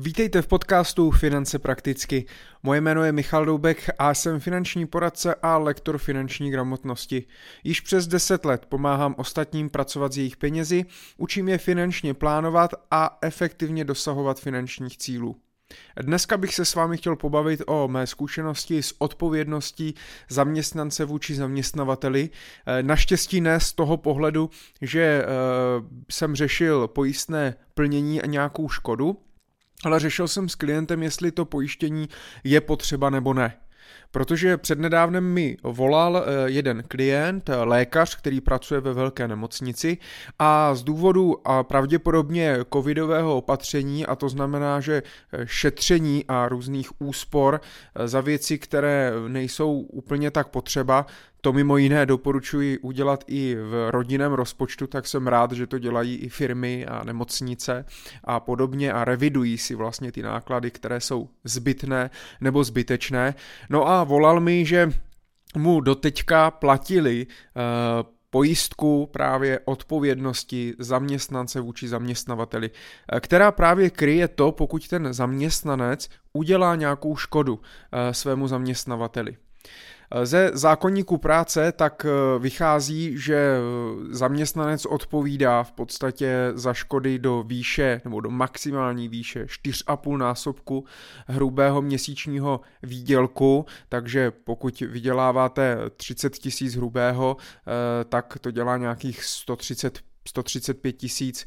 Vítejte v podcastu Finance prakticky. Moje jméno je Michal Doubek a jsem finanční poradce a lektor finanční gramotnosti. Již přes 10 let pomáhám ostatním pracovat s jejich penězi, učím je finančně plánovat a efektivně dosahovat finančních cílů. Dneska bych se s vámi chtěl pobavit o mé zkušenosti s odpovědností zaměstnance vůči zaměstnavateli. Naštěstí ne z toho pohledu, že eh, jsem řešil pojistné plnění a nějakou škodu, ale řešil jsem s klientem, jestli to pojištění je potřeba nebo ne. Protože přednedávnem mi volal eh, jeden klient, eh, lékař, který pracuje ve velké nemocnici a z důvodu a pravděpodobně covidového opatření, a to znamená, že eh, šetření a různých úspor za věci, které nejsou úplně tak potřeba, to mimo jiné doporučuji udělat i v rodinném rozpočtu, tak jsem rád, že to dělají i firmy a nemocnice a podobně a revidují si vlastně ty náklady, které jsou zbytné nebo zbytečné. No a volal mi, že mu doteďka platili uh, pojistku právě odpovědnosti zaměstnance vůči zaměstnavateli, eh, která právě kryje to, pokud ten zaměstnanec udělá nějakou škodu eh, svému zaměstnavateli. Ze zákonníku práce tak eh, vychází, že eh, zaměstnanec odpovídá v podstatě za škody do výše nebo do maximální výše 4,5 násobku hrubého měsíčního výdělku, takže pokud vyděláváte 30 tisíc hrubého, eh, tak to dělá nějakých 130 135 tisíc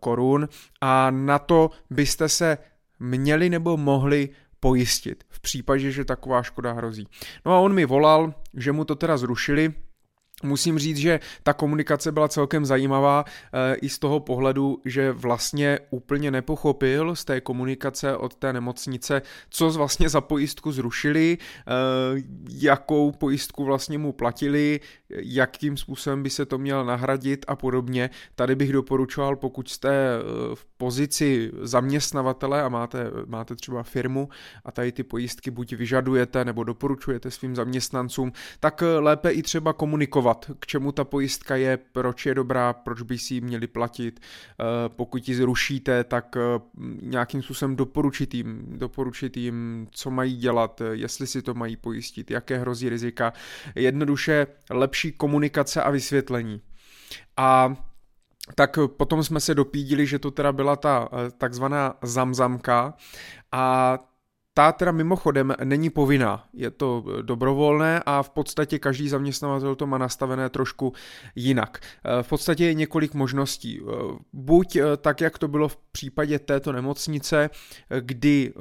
korun. A na to byste se měli nebo mohli pojistit v případě, že taková škoda hrozí. No a on mi volal, že mu to teda zrušili, Musím říct, že ta komunikace byla celkem zajímavá e, i z toho pohledu, že vlastně úplně nepochopil z té komunikace od té nemocnice, co vlastně za pojistku zrušili, e, jakou pojistku vlastně mu platili, jakým způsobem by se to měl nahradit a podobně. Tady bych doporučoval, pokud jste eh, v pozici zaměstnavatele a máte, máte třeba firmu a tady ty pojistky buď vyžadujete nebo doporučujete svým zaměstnancům, tak lépe i třeba komunikovat definovat, k čemu ta pojistka je, proč je dobrá, proč by si ji měli platit. Eh, pokud ji zrušíte, tak eh, nějakým způsobem doporučit jim, doporučit jim, co mají dělat, jestli si to mají pojistit, jaké hrozí rizika. Jednoduše lepší komunikace a vysvětlení. A tak potom jsme se dopídili, že to teda byla ta eh, takzvaná zamzamka a ta teda mimochodem není povinná, je to dobrovolné a v podstatě každý zaměstnavatel to má nastavené trošku jinak. Eh, v podstatě je několik možností. Eh, buď eh, tak, jak to bylo v případě této nemocnice, kdy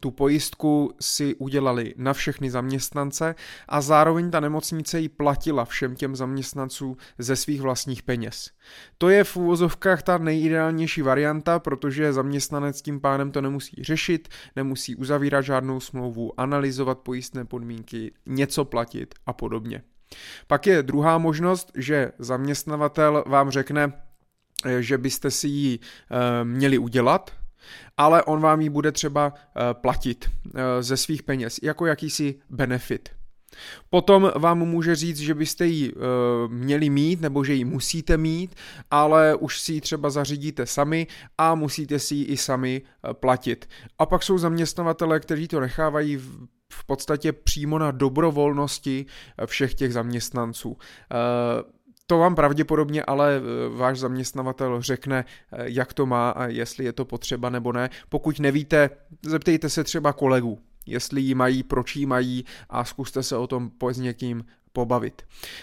tu pojistku si udělali na všechny zaměstnance a zároveň ta nemocnice ji platila všem těm zaměstnancům ze svých vlastních peněz. To je v úvozovkách ta nejideálnější varianta, protože zaměstnanec tím pádem to nemusí řešit, nemusí uzavírat žádnou smlouvu, analyzovat pojistné podmínky, něco platit a podobně. Pak je druhá možnost, že zaměstnavatel vám řekne, eh, že byste si ji e, měli udělat, ale on vám ji bude třeba e, platit ze svých peněz jako jakýsi benefit. Potom vám může říct, že byste ji e, měli mít nebo že ji musíte mít, ale už si ji třeba zařídíte sami a musíte si ji i sami e, platit. A pak jsou zaměstnavatele, kteří to nechávají v, v podstatě přímo na dobrovolnosti všech těch zaměstnanců. E, to vám pravděpodobně ale e, váš zaměstnavatel řekne, jak to má a jestli je to potřeba nebo ne. Pokud nevíte, zeptejte se třeba kolegů, jestli ji mají, proč ji mají a zkuste se o tom s někým pobavit.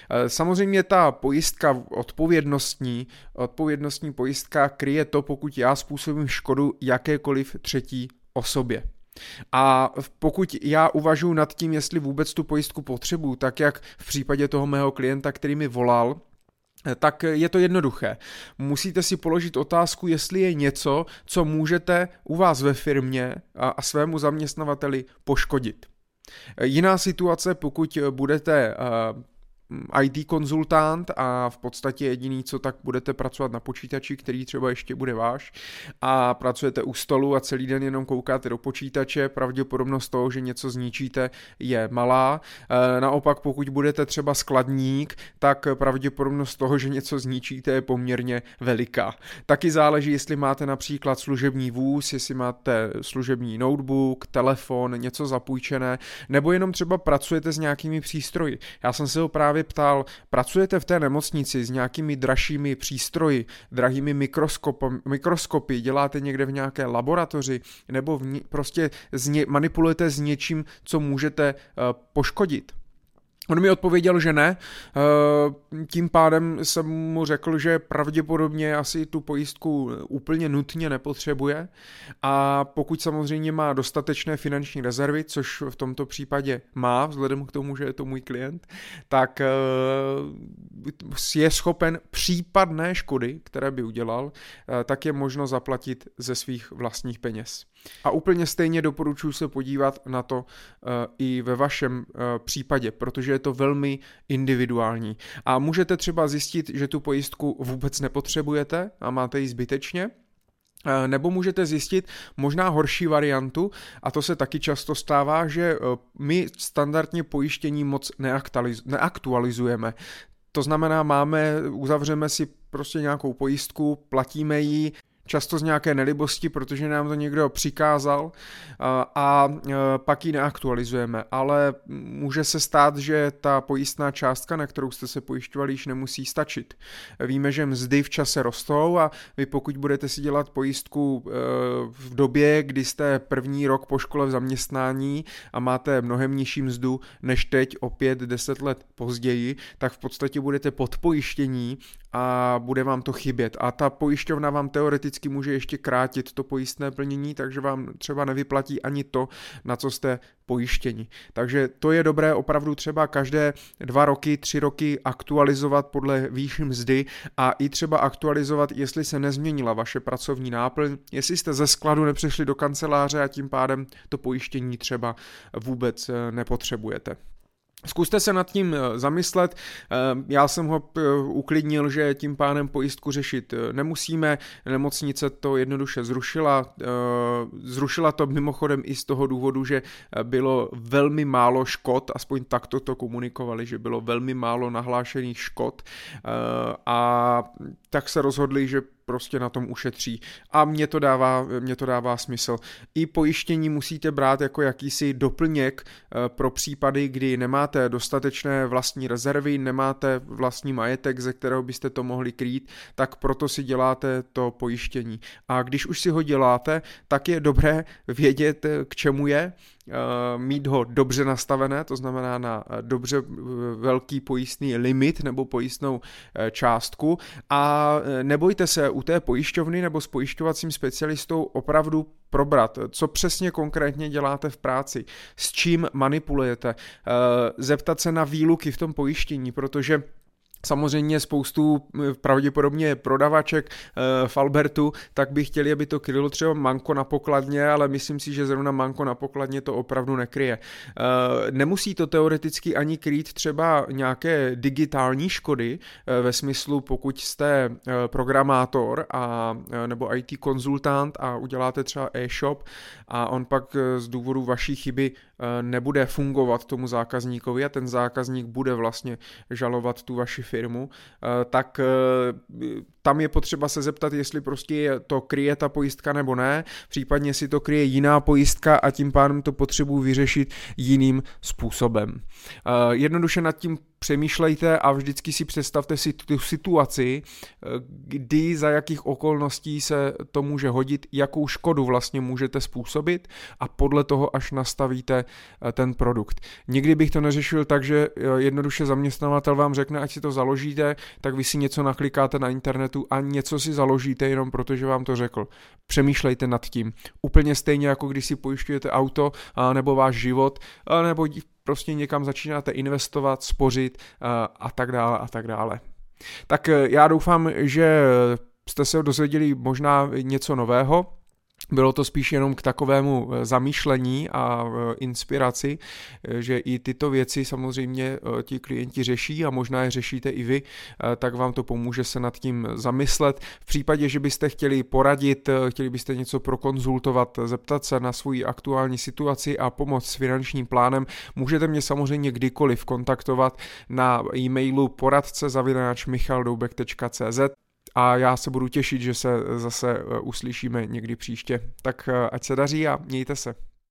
Eh, samozřejmě ta pojistka odpovědnostní, odpovědnostní pojistka kryje to, pokud já způsobím škodu jakékoliv třetí osobě. A pokud já uvažuji nad tím, jestli vůbec tu pojistku potřebuju, tak jak v případě toho mého klienta, který mi volal, tak je to jednoduché. Musíte si položit otázku, jestli je něco, co můžete u vás ve firmě a, svému zaměstnavateli poškodit. Jiná situace, pokud budete IT konzultant a v podstatě jediný, co tak budete pracovat na počítači, který třeba ještě bude váš a pracujete u stolu a celý den jenom koukáte do počítače, pravděpodobnost toho, že něco zničíte, je malá. E, naopak, pokud budete třeba skladník, tak pravděpodobnost toho, že něco zničíte, je poměrně veliká. Taky záleží, jestli máte například služební vůz, jestli máte služební notebook, telefon, něco zapůjčené, nebo jenom třeba pracujete s nějakými přístroji. Já jsem se ho právě ptal, pracujete v té nemocnici s nějakými dražšími přístroji, drahými mikroskopy, děláte někde v nějaké laboratoři, nebo v, prostě z ně, manipulujete s něčím, co můžete uh, poškodit. On mi odpověděl, že ne, eh, tím pádem jsem mu řekl, že pravděpodobně asi tu pojistku úplně nutně nepotřebuje a pokud samozřejmě má dostatečné finanční rezervy, což v tomto případě má, vzhledem k tomu, že je to můj klient, tak eh, je schopen případné škody, které by udělal, eh, tak je možno zaplatit ze svých vlastních peněz. A úplně stejně doporučuji se podívat na to i ve vašem případě, protože je to velmi individuální. A můžete třeba zjistit, že tu pojistku vůbec nepotřebujete a máte ji zbytečně, eh, nebo můžete zjistit možná horší variantu, a to se taky často stává, že eh, my standardně pojištění moc neaktualizujeme. To znamená, máme, uzavřeme si prostě nějakou pojistku, platíme ji, často z nějaké nelibosti, protože nám to někdo přikázal a, a pak ji neaktualizujeme. Ale může se stát, že ta pojistná částka, na kterou jste se pojišťovali, již nemusí stačit. Víme, že mzdy v čase rostou a vy pokud budete si dělat pojistku e, v době, kdy jste první rok po škole v zaměstnání a máte mnohem nižší mzdu než teď o 5-10 let později, tak v podstatě budete podpojištění a bude vám to chybět. A ta pojišťovna vám teoreticky může ještě krátit to pojistné plnění, takže vám třeba nevyplatí ani to, na co jste pojištěni. Takže to je dobré opravdu třeba každé dva roky, tři roky aktualizovat podle výši mzdy a i třeba aktualizovat, jestli se nezměnila vaše pracovní náplň, jestli jste ze skladu nepřešli do kanceláře a tím pádem to pojištění třeba vůbec eh, nepotřebujete. Zkuste se nad tím eh, zamyslet. Eh, já jsem ho eh, uklidnil, že tím pádem pojistku řešit nemusíme. Nemocnice to jednoduše zrušila. Zrušila to mimochodem i z toho důvodu, že bylo velmi málo škod, aspoň takto to komunikovali, že bylo velmi málo nahlášených škod a tak se rozhodli, že prostě na tom ušetří. A mě to dává, mě to dává smysl. I pojištění musíte brát jako jakýsi doplněk eh, pro případy, kdy nemáte dostatečné vlastní rezervy, nemáte vlastní majetek, ze kterého byste to mohli krýt, tak proto si děláte to pojištění. A když už si ho děláte, tak je dobré vědět, eh, k čemu je, mít ho dobře nastavené, to znamená na eh, dobře eh, velký pojistný limit nebo pojistnou částku. A nebojte se u té pojišťovny nebo s pojišťovacím specialistou opravdu probrat, co přesně konkrétně děláte v práci, s čím manipulujete, zeptat se na výluky v tom pojištění, protože samozřejmě spoustu eh, pravděpodobně prodavaček e, v Albertu, tak by chtěli, aby to krylo třeba manko na pokladně, ale myslím si, že zrovna manko na pokladně to opravdu nekryje. E, nemusí to teoreticky ani krýt třeba nějaké digitální škody, ve smyslu pokud jste programátor a, nebo IT konzultant a uděláte třeba e-shop a on pak z důvodu vaší chyby nebude fungovat tomu zákazníkovi a ten zákazník bude vlastně žalovat tu vaši firmu, eh, tak eh, tam je potřeba se zeptat, jestli prostě to kryje ta pojistka nebo ne, případně si to kryje jiná pojistka a tím pádem to potřebuji vyřešit jiným způsobem. Eh, jednoduše nad tím přemýšlejte a vždycky si představte si tu situaci, eh, kdy za jakých okolností se to může hodit, jakou škodu vlastně můžete způsobit a podle toho až nastavíte eh, ten produkt. Nikdy bych to neřešil tak, že jednoduše zaměstnavatel vám řekne, ať si to založíte, tak vy si něco naklikáte na internetu a něco si založíte jenom proto, že vám to řekl. Přemýšlejte nad tím. Úplně stejně jako když si pojišťujete auto nebo váš život, nebo prostě někam začínáte investovat, spořit a, a tak dále a tak dále. Tak e, já doufám, že jste se dozvěděli možná něco nového. Bylo to spíš jenom k takovému eh, zamýšlení a eh, inspiraci, eh, že i tyto věci samozřejmě ti klienti řeší a možná je řešíte i vy, tak vám to pomůže se nad tím zamyslet. V případě, že byste chtěli poradit, chtěli byste něco prokonzultovat, zeptat se na svoji aktuální situaci a pomoct s finančním plánem, můžete mě samozřejmě kdykoliv kontaktovat na e-mailu poradce a já se budu těšit, že se zase eh, uslyšíme někdy příště. Tak eh, ať se daří a mějte se.